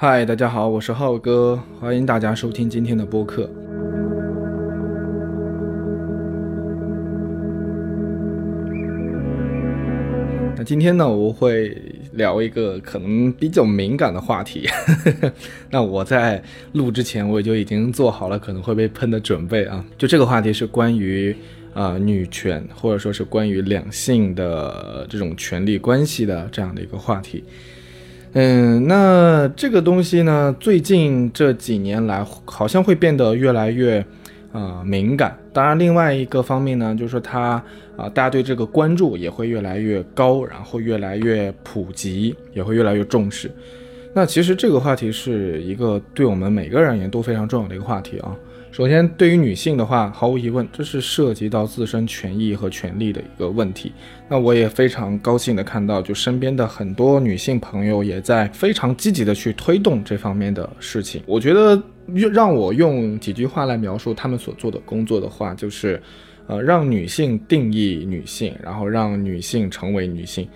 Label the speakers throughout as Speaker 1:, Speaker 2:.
Speaker 1: 嗨，大家好，我是浩哥，欢迎大家收听今天的播客。那今天呢，我会聊一个可能比较敏感的话题。那我在录之前，我就已经做好了可能会被喷的准备啊。就这个话题是关于啊女权，或者说是关于两性的这种权利关系的这样的一个话题。嗯，那这个东西呢，最近这几年来好像会变得越来越，呃，敏感。当然，另外一个方面呢，就是说它啊，大家对这个关注也会越来越高，然后越来越普及，也会越来越重视。那其实这个话题是一个对我们每个人而言都非常重要的一个话题啊。首先，对于女性的话，毫无疑问，这是涉及到自身权益和权利的一个问题。那我也非常高兴的看到，就身边的很多女性朋友也在非常积极的去推动这方面的事情。我觉得，让我用几句话来描述他们所做的工作的话，就是，呃，让女性定义女性，然后让女性成为女性。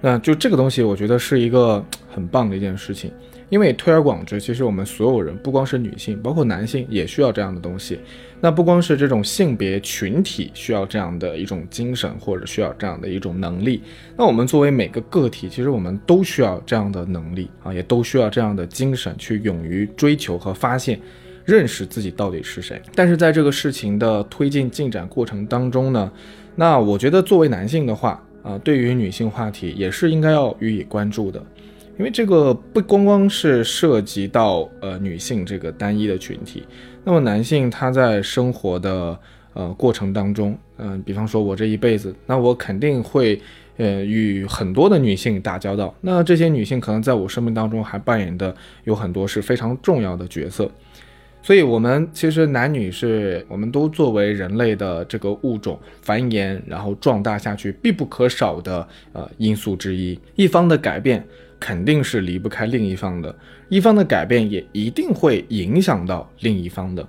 Speaker 1: 那就这个东西，我觉得是一个很棒的一件事情。因为推而广之，其实我们所有人，不光是女性，包括男性，也需要这样的东西。那不光是这种性别群体需要这样的一种精神，或者需要这样的一种能力。那我们作为每个个体，其实我们都需要这样的能力啊，也都需要这样的精神，去勇于追求和发现，认识自己到底是谁。但是在这个事情的推进进展过程当中呢，那我觉得作为男性的话，啊，对于女性话题也是应该要予以关注的。因为这个不光光是涉及到呃女性这个单一的群体，那么男性他在生活的呃过程当中，嗯，比方说我这一辈子，那我肯定会呃与很多的女性打交道，那这些女性可能在我生命当中还扮演的有很多是非常重要的角色，所以我们其实男女是我们都作为人类的这个物种繁衍然后壮大下去必不可少的呃因素之一，一方的改变。肯定是离不开另一方的，一方的改变也一定会影响到另一方的，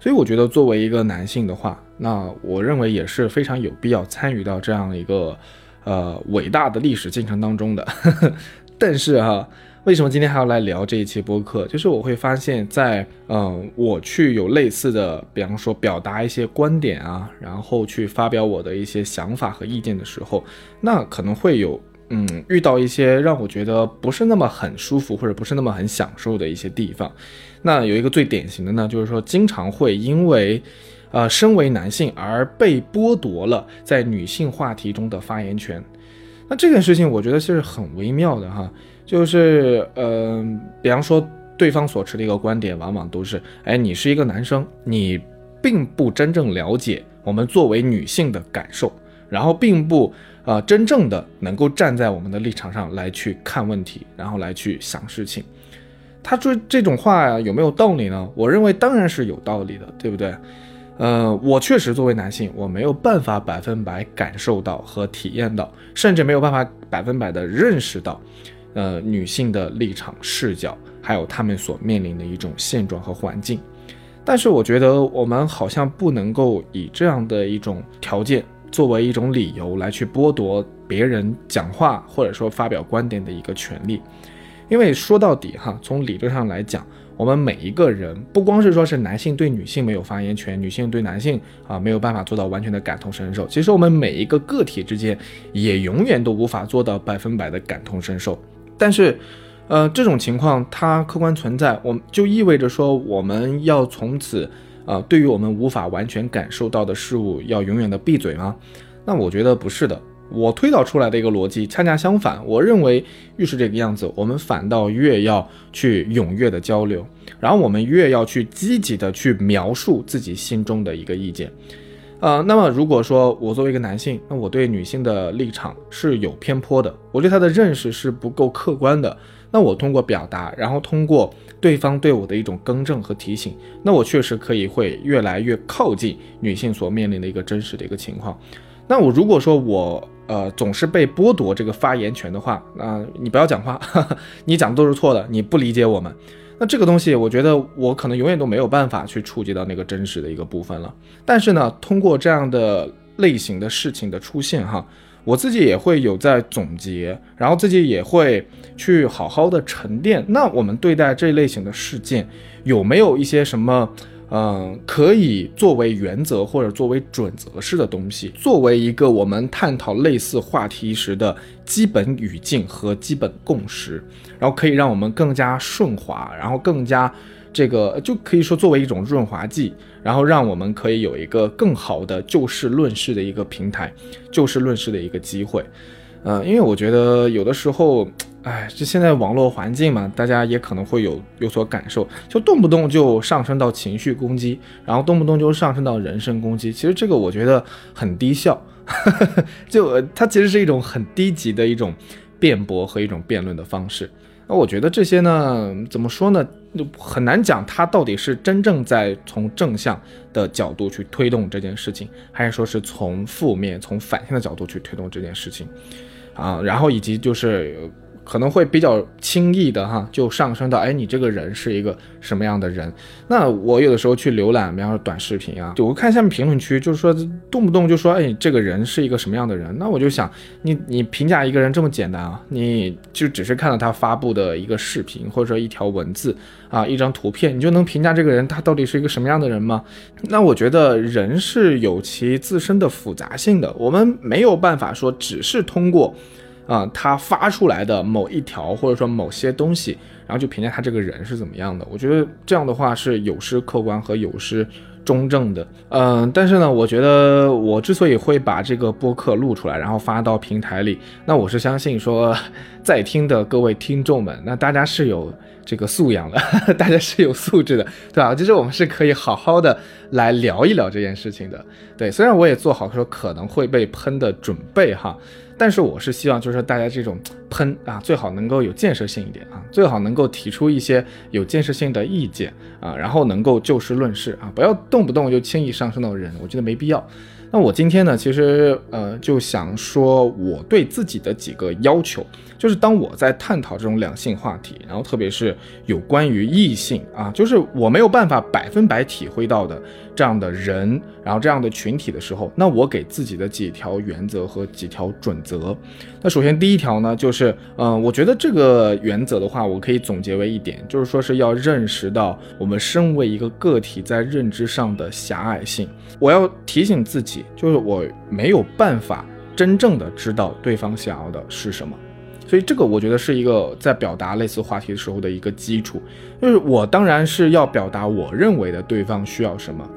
Speaker 1: 所以我觉得作为一个男性的话，那我认为也是非常有必要参与到这样一个呃伟大的历史进程当中的。但是哈，为什么今天还要来聊这一期播客？就是我会发现，在嗯我去有类似的，比方说表达一些观点啊，然后去发表我的一些想法和意见的时候，那可能会有。嗯，遇到一些让我觉得不是那么很舒服，或者不是那么很享受的一些地方，那有一个最典型的呢，就是说经常会因为，呃，身为男性而被剥夺了在女性话题中的发言权。那这件事情我觉得是很微妙的哈，就是呃，比方说对方所持的一个观点，往往都是，哎，你是一个男生，你并不真正了解我们作为女性的感受，然后并不。啊，真正的能够站在我们的立场上来去看问题，然后来去想事情，他说这种话呀有没有道理呢？我认为当然是有道理的，对不对？呃，我确实作为男性，我没有办法百分百感受到和体验到，甚至没有办法百分百的认识到，呃，女性的立场视角，还有他们所面临的一种现状和环境。但是我觉得我们好像不能够以这样的一种条件。作为一种理由来去剥夺别人讲话或者说发表观点的一个权利，因为说到底哈，从理论上来讲，我们每一个人不光是说是男性对女性没有发言权，女性对男性啊没有办法做到完全的感同身受，其实我们每一个个体之间也永远都无法做到百分百的感同身受。但是，呃，这种情况它客观存在，我们就意味着说我们要从此。啊，对于我们无法完全感受到的事物，要永远的闭嘴吗？那我觉得不是的。我推导出来的一个逻辑恰恰相反。我认为越是这个样子，我们反倒越要去踊跃的交流，然后我们越要去积极的去描述自己心中的一个意见。呃，那么如果说我作为一个男性，那我对女性的立场是有偏颇的，我对她的认识是不够客观的。那我通过表达，然后通过对方对我的一种更正和提醒，那我确实可以会越来越靠近女性所面临的一个真实的一个情况。那我如果说我呃总是被剥夺这个发言权的话，那你不要讲话，你讲的都是错的，你不理解我们。那这个东西，我觉得我可能永远都没有办法去触及到那个真实的一个部分了。但是呢，通过这样的类型的事情的出现哈。我自己也会有在总结，然后自己也会去好好的沉淀。那我们对待这类型的事件，有没有一些什么？嗯，可以作为原则或者作为准则式的东西，作为一个我们探讨类似话题时的基本语境和基本共识，然后可以让我们更加顺滑，然后更加这个就可以说作为一种润滑剂，然后让我们可以有一个更好的就事论事的一个平台，就事论事的一个机会。嗯，因为我觉得有的时候。哎，这现在网络环境嘛，大家也可能会有有所感受，就动不动就上升到情绪攻击，然后动不动就上升到人身攻击。其实这个我觉得很低效，就它其实是一种很低级的一种辩驳和一种辩论的方式。那我觉得这些呢，怎么说呢，很难讲它到底是真正在从正向的角度去推动这件事情，还是说是从负面、从反向的角度去推动这件事情啊？然后以及就是。可能会比较轻易的哈，就上升到哎，你这个人是一个什么样的人？那我有的时候去浏览，比方说短视频啊，我看下面评论区，就是说动不动就说哎，这个人是一个什么样的人？那我就想，你你评价一个人这么简单啊？你就只是看到他发布的一个视频，或者说一条文字啊，一张图片，你就能评价这个人他到底是一个什么样的人吗？那我觉得人是有其自身的复杂性的，我们没有办法说只是通过。啊，他发出来的某一条或者说某些东西，然后就评价他这个人是怎么样的，我觉得这样的话是有失客观和有失中正的。嗯，但是呢，我觉得我之所以会把这个播客录出来，然后发到平台里，那我是相信说，在听的各位听众们，那大家是有这个素养的，大家是有素质的，对吧？就是我们是可以好好的来聊一聊这件事情的。对，虽然我也做好说可能会被喷的准备哈。但是我是希望，就是说大家这种喷啊，最好能够有建设性一点啊，最好能够提出一些有建设性的意见啊，然后能够就事论事啊，不要动不动就轻易上升到人，我觉得没必要。那我今天呢，其实呃就想说我对自己的几个要求，就是当我在探讨这种两性话题，然后特别是有关于异性啊，就是我没有办法百分百体会到的这样的人，然后这样的群体的时候，那我给自己的几条原则和几条准则。那首先第一条呢，就是嗯，我觉得这个原则的话，我可以总结为一点，就是说是要认识到我们身为一个个体在认知上的狭隘性。我要提醒自己。就是我没有办法真正的知道对方想要的是什么，所以这个我觉得是一个在表达类似话题的时候的一个基础。就是我当然是要表达我认为的对方需要什么。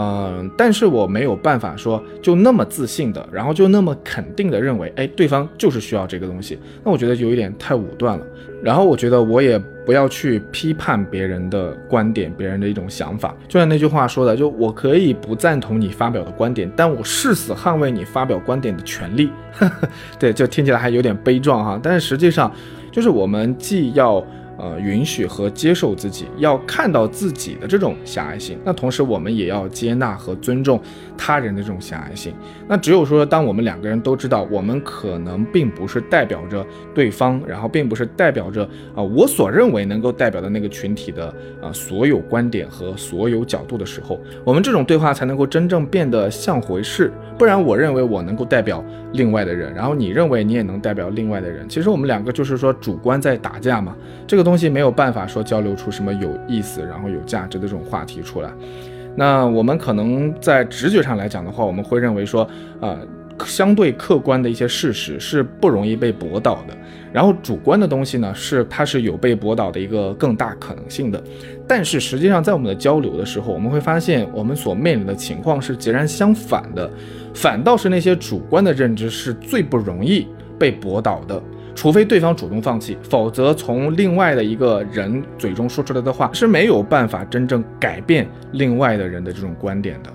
Speaker 1: 嗯，但是我没有办法说就那么自信的，然后就那么肯定的认为，哎，对方就是需要这个东西。那我觉得有一点太武断了。然后我觉得我也不要去批判别人的观点，别人的一种想法。就像那句话说的，就我可以不赞同你发表的观点，但我誓死捍卫你发表观点的权利。对，就听起来还有点悲壮哈，但是实际上就是我们既要。呃，允许和接受自己，要看到自己的这种狭隘性。那同时，我们也要接纳和尊重他人的这种狭隘性。那只有说，当我们两个人都知道，我们可能并不是代表着对方，然后并不是代表着啊我所认为能够代表的那个群体的啊所有观点和所有角度的时候，我们这种对话才能够真正变得像回事。不然，我认为我能够代表另外的人，然后你认为你也能代表另外的人，其实我们两个就是说主观在打架嘛。这个东西没有办法说交流出什么有意思，然后有价值的这种话题出来。那我们可能在直觉上来讲的话，我们会认为说，呃，相对客观的一些事实是不容易被驳倒的。然后主观的东西呢，是它是有被驳倒的一个更大可能性的。但是实际上，在我们的交流的时候，我们会发现，我们所面临的情况是截然相反的，反倒是那些主观的认知是最不容易被驳倒的。除非对方主动放弃，否则从另外的一个人嘴中说出来的话是没有办法真正改变另外的人的这种观点的。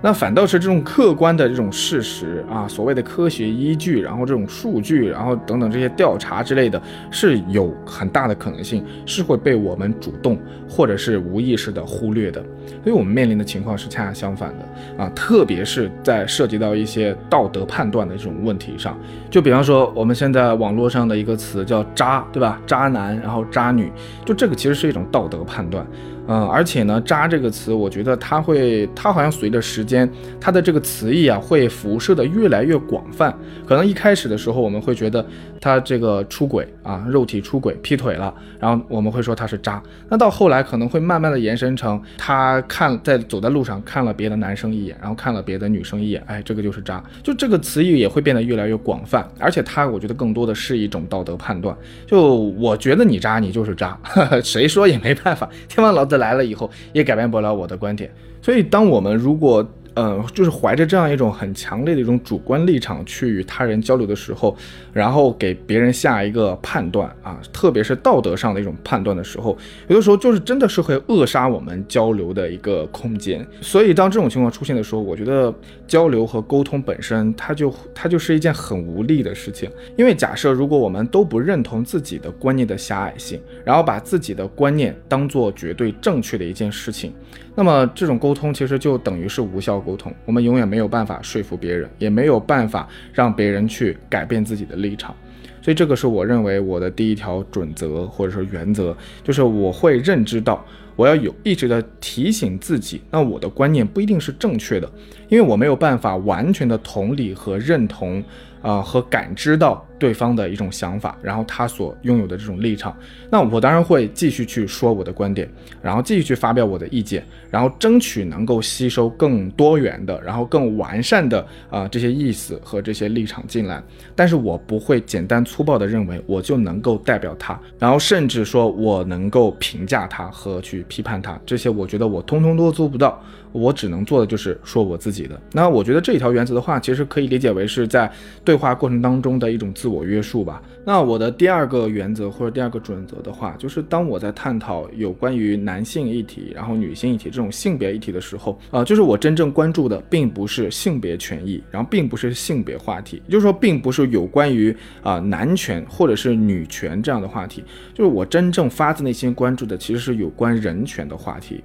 Speaker 1: 那反倒是这种客观的这种事实啊，所谓的科学依据，然后这种数据，然后等等这些调查之类的，是有很大的可能性是会被我们主动或者是无意识的忽略的。所以我们面临的情况是恰恰相反的啊，特别是在涉及到一些道德判断的这种问题上，就比方说我们现在网络上的一个词叫渣，对吧？渣男，然后渣女，就这个其实是一种道德判断。嗯，而且呢，渣这个词，我觉得它会，它好像随着时间，它的这个词义啊，会辐射的越来越广泛。可能一开始的时候，我们会觉得他这个出轨啊，肉体出轨、劈腿了，然后我们会说他是渣。那到后来可能会慢慢的延伸成，他看在走在路上看了别的男生一眼，然后看了别的女生一眼，哎，这个就是渣。就这个词义也会变得越来越广泛，而且它，我觉得更多的是一种道德判断。就我觉得你渣，你就是渣，谁说也没办法，天王老子。来了以后也改变不了我的观点，所以当我们如果。嗯，就是怀着这样一种很强烈的一种主观立场去与他人交流的时候，然后给别人下一个判断啊，特别是道德上的一种判断的时候，有的时候就是真的是会扼杀我们交流的一个空间。所以当这种情况出现的时候，我觉得交流和沟通本身，它就它就是一件很无力的事情。因为假设如果我们都不认同自己的观念的狭隘性，然后把自己的观念当做绝对正确的一件事情。那么这种沟通其实就等于是无效沟通，我们永远没有办法说服别人，也没有办法让别人去改变自己的立场。所以这个是我认为我的第一条准则或者说原则，就是我会认知到我要有一直的提醒自己，那我的观念不一定是正确的，因为我没有办法完全的同理和认同。啊，和感知到对方的一种想法，然后他所拥有的这种立场，那我当然会继续去说我的观点，然后继续去发表我的意见，然后争取能够吸收更多元的，然后更完善的啊这些意思和这些立场进来。但是我不会简单粗暴的认为我就能够代表他，然后甚至说我能够评价他和去批判他，这些我觉得我通通都做不到。我只能做的就是说我自己的。那我觉得这一条原则的话，其实可以理解为是在对话过程当中的一种自我约束吧。那我的第二个原则或者第二个准则的话，就是当我在探讨有关于男性议题，然后女性议题这种性别议题的时候，啊，就是我真正关注的并不是性别权益，然后并不是性别话题，也就是说，并不是有关于啊男权或者是女权这样的话题，就是我真正发自内心关注的其实是有关人权的话题。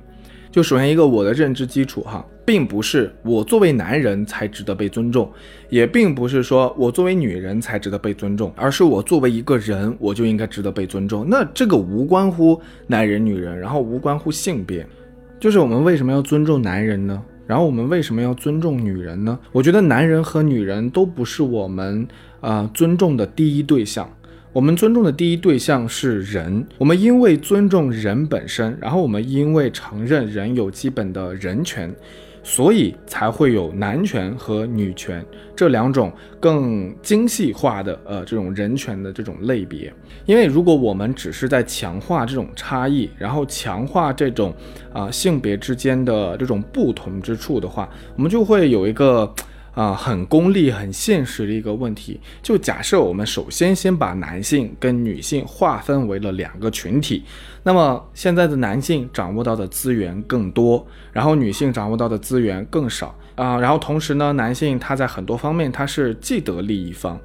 Speaker 1: 就首先一个我的认知基础哈，并不是我作为男人才值得被尊重，也并不是说我作为女人才值得被尊重，而是我作为一个人，我就应该值得被尊重。那这个无关乎男人女人，然后无关乎性别，就是我们为什么要尊重男人呢？然后我们为什么要尊重女人呢？我觉得男人和女人都不是我们啊尊重的第一对象。我们尊重的第一对象是人，我们因为尊重人本身，然后我们因为承认人有基本的人权，所以才会有男权和女权这两种更精细化的呃这种人权的这种类别。因为如果我们只是在强化这种差异，然后强化这种啊性别之间的这种不同之处的话，我们就会有一个。啊，很功利、很现实的一个问题。就假设我们首先先把男性跟女性划分为了两个群体，那么现在的男性掌握到的资源更多，然后女性掌握到的资源更少啊。然后同时呢，男性他在很多方面他是既得利益方。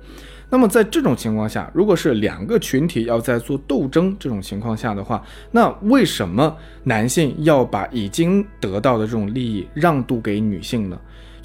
Speaker 1: 那么在这种情况下，如果是两个群体要在做斗争这种情况下的话，那为什么男性要把已经得到的这种利益让渡给女性呢？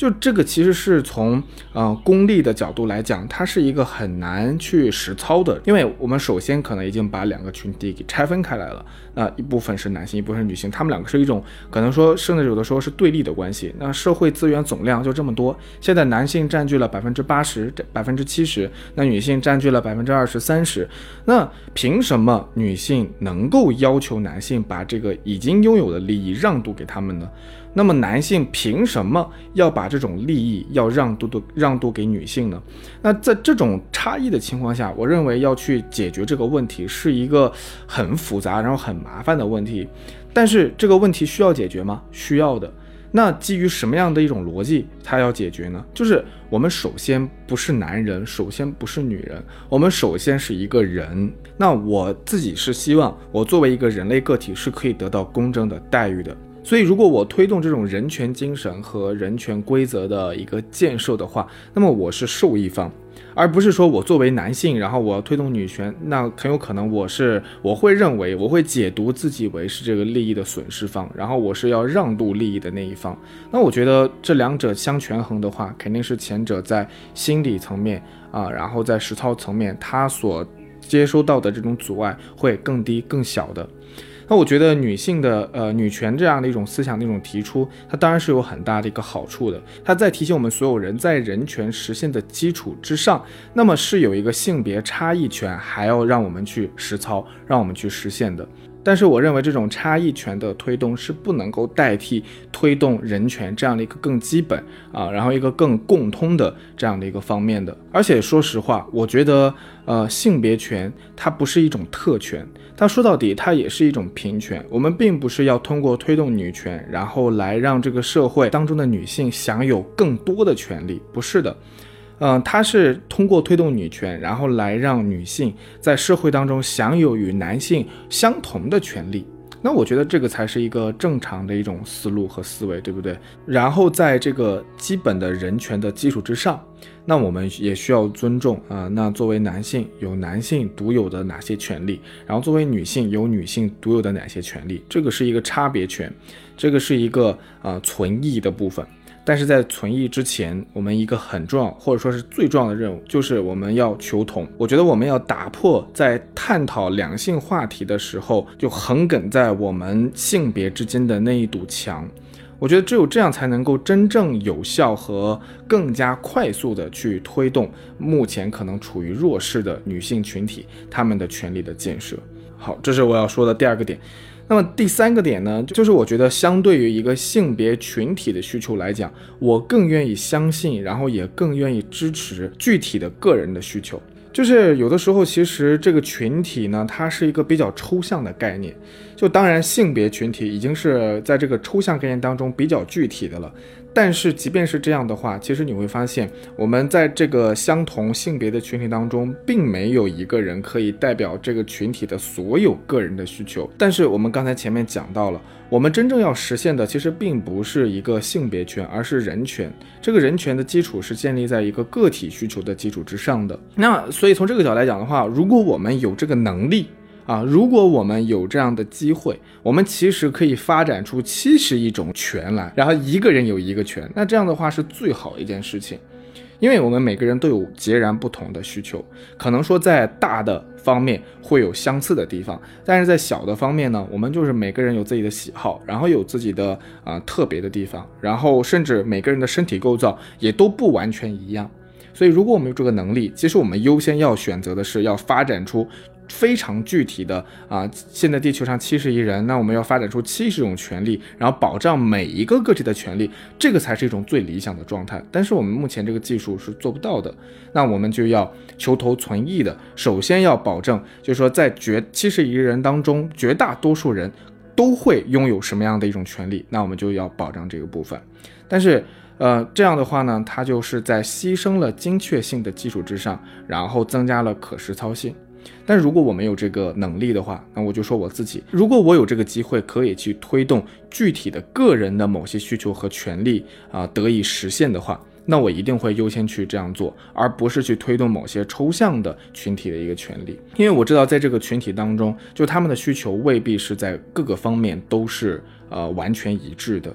Speaker 1: 就这个其实是从呃功利的角度来讲，它是一个很难去实操的，因为我们首先可能已经把两个群体给拆分开来了，那一部分是男性，一部分是女性，他们两个是一种可能说甚至有的时候是对立的关系。那社会资源总量就这么多，现在男性占据了百分之八十、百分之七十，那女性占据了百分之二十三十，那凭什么女性能够要求男性把这个已经拥有的利益让渡给他们呢？那么男性凭什么要把这种利益要让渡渡让渡给女性呢？那在这种差异的情况下，我认为要去解决这个问题是一个很复杂然后很麻烦的问题。但是这个问题需要解决吗？需要的。那基于什么样的一种逻辑，它要解决呢？就是我们首先不是男人，首先不是女人，我们首先是一个人。那我自己是希望我作为一个人类个体是可以得到公正的待遇的。所以，如果我推动这种人权精神和人权规则的一个建设的话，那么我是受益方。而不是说我作为男性，然后我要推动女权，那很有可能我是我会认为我会解读自己为是这个利益的损失方，然后我是要让渡利益的那一方。那我觉得这两者相权衡的话，肯定是前者在心理层面啊，然后在实操层面，他所接收到的这种阻碍会更低更小的。那我觉得女性的呃女权这样的一种思想的一种提出，它当然是有很大的一个好处的。它在提醒我们所有人在人权实现的基础之上，那么是有一个性别差异权，还要让我们去实操，让我们去实现的。但是我认为这种差异权的推动是不能够代替推动人权这样的一个更基本啊，然后一个更共通的这样的一个方面的。而且说实话，我觉得呃性别权它不是一种特权。它说到底，它也是一种平权。我们并不是要通过推动女权，然后来让这个社会当中的女性享有更多的权利，不是的。嗯，它是通过推动女权，然后来让女性在社会当中享有与男性相同的权利。那我觉得这个才是一个正常的一种思路和思维，对不对？然后在这个基本的人权的基础之上。那我们也需要尊重啊。那作为男性有男性独有的哪些权利？然后作为女性有女性独有的哪些权利？这个是一个差别权，这个是一个啊存异的部分。但是在存异之前，我们一个很重要或者说是最重要的任务，就是我们要求同。我觉得我们要打破在探讨两性话题的时候就横亘在我们性别之间的那一堵墙。我觉得只有这样才能够真正有效和更加快速的去推动目前可能处于弱势的女性群体她们的权利的建设。好，这是我要说的第二个点。那么第三个点呢，就是我觉得相对于一个性别群体的需求来讲，我更愿意相信，然后也更愿意支持具体的个人的需求。就是有的时候，其实这个群体呢，它是一个比较抽象的概念。就当然，性别群体已经是在这个抽象概念当中比较具体的了。但是，即便是这样的话，其实你会发现，我们在这个相同性别的群体当中，并没有一个人可以代表这个群体的所有个人的需求。但是，我们刚才前面讲到了，我们真正要实现的，其实并不是一个性别权，而是人权。这个人权的基础是建立在一个个体需求的基础之上的。那所以，从这个角度来讲的话，如果我们有这个能力，啊，如果我们有这样的机会，我们其实可以发展出七十亿种权来，然后一个人有一个权，那这样的话是最好的一件事情，因为我们每个人都有截然不同的需求，可能说在大的方面会有相似的地方，但是在小的方面呢，我们就是每个人有自己的喜好，然后有自己的啊特别的地方，然后甚至每个人的身体构造也都不完全一样，所以如果我们有这个能力，其实我们优先要选择的是要发展出。非常具体的啊，现在地球上七十亿人，那我们要发展出七十种权利，然后保障每一个个体的权利，这个才是一种最理想的状态。但是我们目前这个技术是做不到的，那我们就要求同存异的，首先要保证，就是说在绝七十亿人当中，绝大多数人都会拥有什么样的一种权利，那我们就要保障这个部分。但是，呃，这样的话呢，它就是在牺牲了精确性的基础之上，然后增加了可实操性。但如果我没有这个能力的话，那我就说我自己，如果我有这个机会可以去推动具体的个人的某些需求和权利啊得以实现的话，那我一定会优先去这样做，而不是去推动某些抽象的群体的一个权利，因为我知道在这个群体当中，就他们的需求未必是在各个方面都是呃完全一致的。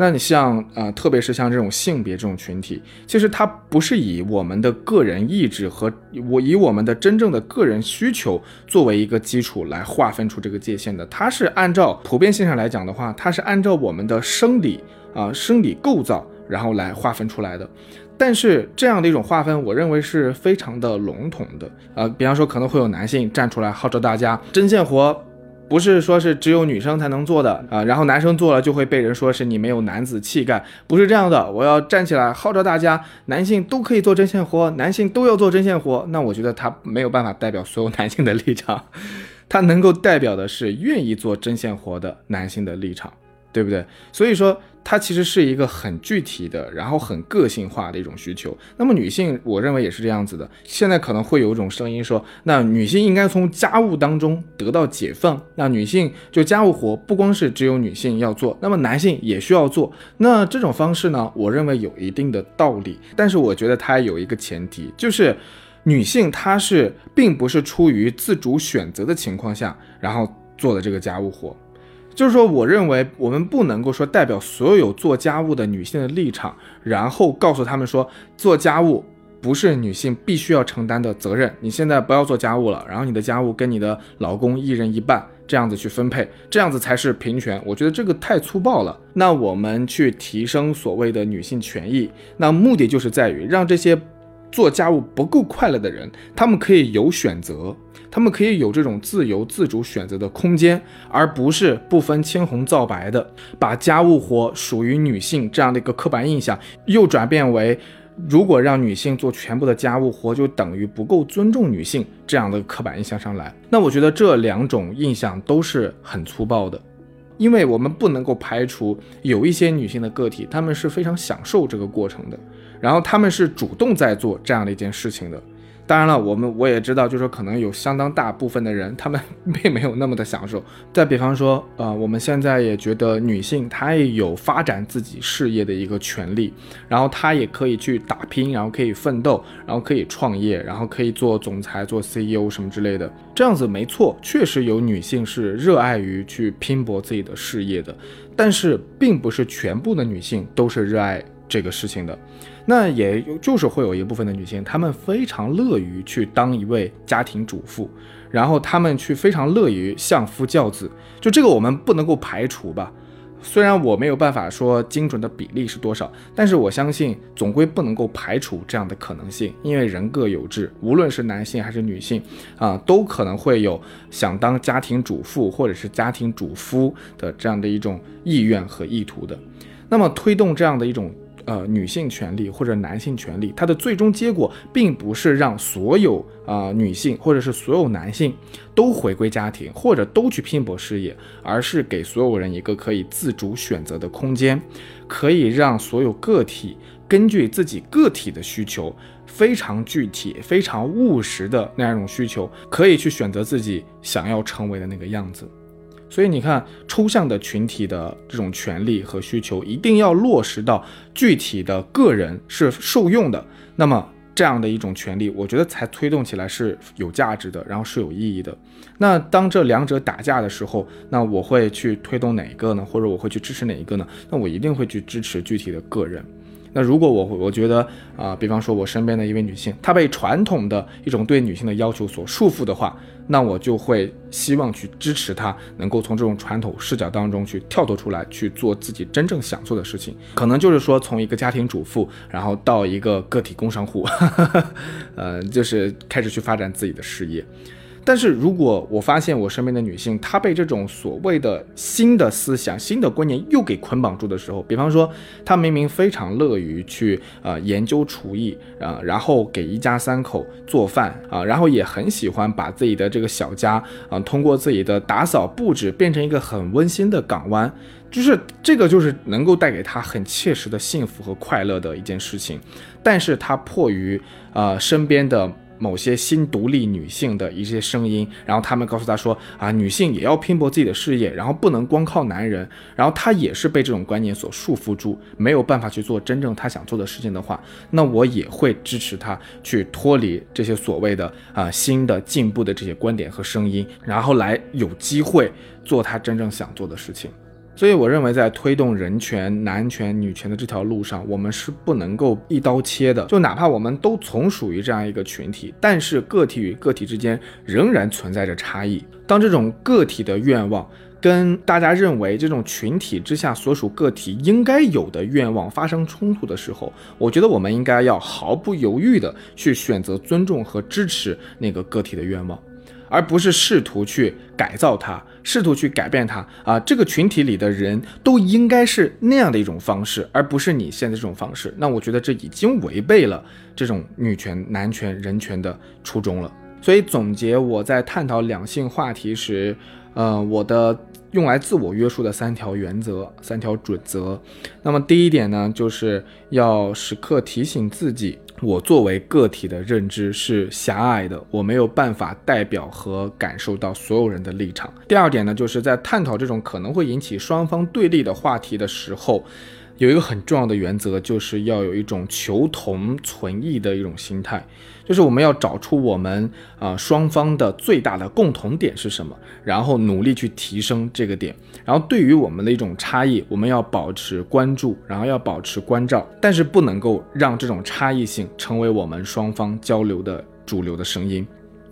Speaker 1: 那你像呃，特别是像这种性别这种群体，其实它不是以我们的个人意志和我以我们的真正的个人需求作为一个基础来划分出这个界限的，它是按照普遍现象来讲的话，它是按照我们的生理啊生理构造然后来划分出来的。但是这样的一种划分，我认为是非常的笼统的啊。比方说可能会有男性站出来号召大家针线活。不是说是只有女生才能做的啊，然后男生做了就会被人说是你没有男子气概，不是这样的。我要站起来号召大家，男性都可以做针线活，男性都要做针线活。那我觉得他没有办法代表所有男性的立场，他能够代表的是愿意做针线活的男性的立场。对不对？所以说。它其实是一个很具体的，然后很个性化的一种需求。那么女性，我认为也是这样子的。现在可能会有一种声音说，那女性应该从家务当中得到解放。那女性就家务活不光是只有女性要做，那么男性也需要做。那这种方式呢，我认为有一定的道理。但是我觉得它有一个前提，就是女性她是并不是出于自主选择的情况下，然后做的这个家务活。就是说，我认为我们不能够说代表所有做家务的女性的立场，然后告诉他们说，做家务不是女性必须要承担的责任。你现在不要做家务了，然后你的家务跟你的老公一人一半，这样子去分配，这样子才是平权。我觉得这个太粗暴了。那我们去提升所谓的女性权益，那目的就是在于让这些做家务不够快乐的人，他们可以有选择。他们可以有这种自由自主选择的空间，而不是不分青红皂白的把家务活属于女性这样的一个刻板印象，又转变为如果让女性做全部的家务活，就等于不够尊重女性这样的刻板印象上来。那我觉得这两种印象都是很粗暴的，因为我们不能够排除有一些女性的个体，她们是非常享受这个过程的，然后他们是主动在做这样的一件事情的。当然了，我们我也知道，就是说可能有相当大部分的人，他们并没有那么的享受。再比方说，呃，我们现在也觉得女性她也有发展自己事业的一个权利，然后她也可以去打拼，然后可以奋斗，然后可以创业，然后可以做总裁、做 CEO 什么之类的。这样子没错，确实有女性是热爱于去拼搏自己的事业的，但是并不是全部的女性都是热爱这个事情的。那也就是会有一部分的女性，她们非常乐于去当一位家庭主妇，然后她们去非常乐于相夫教子，就这个我们不能够排除吧。虽然我没有办法说精准的比例是多少，但是我相信总归不能够排除这样的可能性，因为人各有志，无论是男性还是女性啊，都可能会有想当家庭主妇或者是家庭主夫的这样的一种意愿和意图的。那么推动这样的一种。呃，女性权利或者男性权利，它的最终结果并不是让所有啊女性或者是所有男性都回归家庭或者都去拼搏事业，而是给所有人一个可以自主选择的空间，可以让所有个体根据自己个体的需求，非常具体、非常务实的那样一种需求，可以去选择自己想要成为的那个样子。所以你看，抽象的群体的这种权利和需求，一定要落实到具体的个人是受用的。那么这样的一种权利，我觉得才推动起来是有价值的，然后是有意义的。那当这两者打架的时候，那我会去推动哪一个呢？或者我会去支持哪一个呢？那我一定会去支持具体的个人。那如果我我觉得啊，比方说我身边的一位女性，她被传统的一种对女性的要求所束缚的话，那我就会希望去支持她，能够从这种传统视角当中去跳脱出来，去做自己真正想做的事情。可能就是说，从一个家庭主妇，然后到一个个体工商户，呃，就是开始去发展自己的事业。但是如果我发现我身边的女性，她被这种所谓的新的思想、新的观念又给捆绑住的时候，比方说她明明非常乐于去呃研究厨艺啊，然后给一家三口做饭啊，然后也很喜欢把自己的这个小家啊，通过自己的打扫布置变成一个很温馨的港湾，就是这个就是能够带给她很切实的幸福和快乐的一件事情，但是她迫于呃身边的。某些新独立女性的一些声音，然后他们告诉她说啊，女性也要拼搏自己的事业，然后不能光靠男人，然后她也是被这种观念所束缚住，没有办法去做真正她想做的事情的话，那我也会支持她去脱离这些所谓的啊新的进步的这些观点和声音，然后来有机会做她真正想做的事情。所以我认为，在推动人权、男权、女权的这条路上，我们是不能够一刀切的。就哪怕我们都从属于这样一个群体，但是个体与个体之间仍然存在着差异。当这种个体的愿望跟大家认为这种群体之下所属个体应该有的愿望发生冲突的时候，我觉得我们应该要毫不犹豫的去选择尊重和支持那个个体的愿望。而不是试图去改造它，试图去改变它啊！这个群体里的人都应该是那样的一种方式，而不是你现在这种方式。那我觉得这已经违背了这种女权、男权、人权的初衷了。所以总结我在探讨两性话题时，呃，我的用来自我约束的三条原则、三条准则。那么第一点呢，就是要时刻提醒自己，我作为个体的认知是狭隘的，我没有办法代表和感受到所有人的立场。第二点呢，就是在探讨这种可能会引起双方对立的话题的时候。有一个很重要的原则，就是要有一种求同存异的一种心态，就是我们要找出我们啊双方的最大的共同点是什么，然后努力去提升这个点。然后对于我们的一种差异，我们要保持关注，然后要保持关照，但是不能够让这种差异性成为我们双方交流的主流的声音。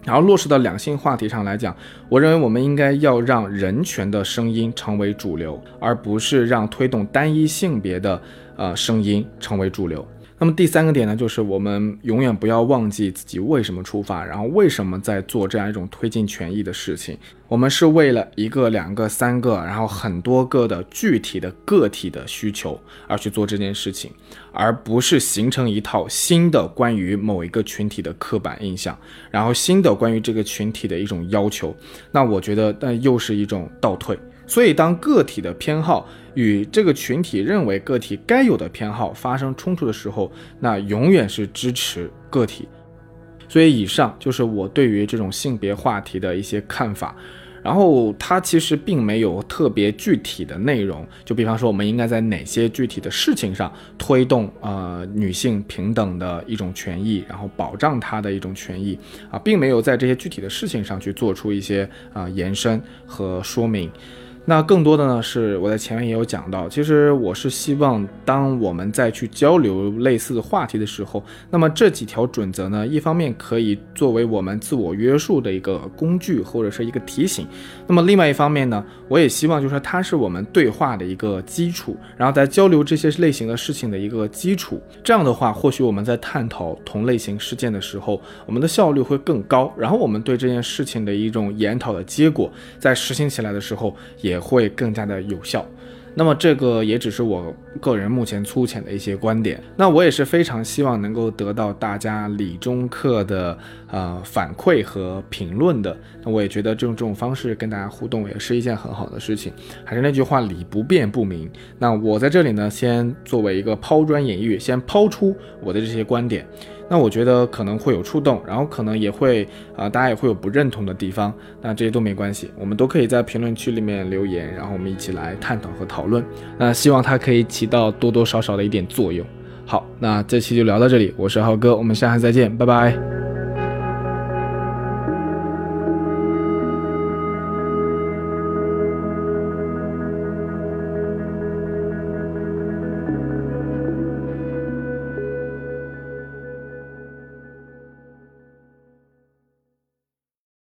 Speaker 1: 然后落实到两性话题上来讲，我认为我们应该要让人权的声音成为主流，而不是让推动单一性别的呃声音成为主流。那么第三个点呢，就是我们永远不要忘记自己为什么出发，然后为什么在做这样一种推进权益的事情。我们是为了一个、两个、三个，然后很多个的具体的个体的需求而去做这件事情，而不是形成一套新的关于某一个群体的刻板印象，然后新的关于这个群体的一种要求。那我觉得，那又是一种倒退。所以，当个体的偏好与这个群体认为个体该有的偏好发生冲突的时候，那永远是支持个体。所以，以上就是我对于这种性别话题的一些看法。然后，它其实并没有特别具体的内容。就比方说，我们应该在哪些具体的事情上推动呃女性平等的一种权益，然后保障她的一种权益啊，并没有在这些具体的事情上去做出一些啊延伸和说明。那更多的呢，是我在前面也有讲到，其实我是希望，当我们再去交流类似的话题的时候，那么这几条准则呢，一方面可以作为我们自我约束的一个工具或者是一个提醒，那么另外一方面呢，我也希望就是说它是我们对话的一个基础，然后在交流这些类型的事情的一个基础。这样的话，或许我们在探讨同类型事件的时候，我们的效率会更高，然后我们对这件事情的一种研讨的结果，在实行起来的时候也。会更加的有效，那么这个也只是我个人目前粗浅的一些观点。那我也是非常希望能够得到大家理中客的呃反馈和评论的。那我也觉得这种这种方式跟大家互动也是一件很好的事情。还是那句话，理不辩不明。那我在这里呢，先作为一个抛砖引玉，先抛出我的这些观点。那我觉得可能会有触动，然后可能也会啊，大家也会有不认同的地方，那这些都没关系，我们都可以在评论区里面留言，然后我们一起来探讨和讨论。那希望它可以起到多多少少的一点作用。好，那这期就聊到这里，我是浩哥，我们下期再见，拜拜。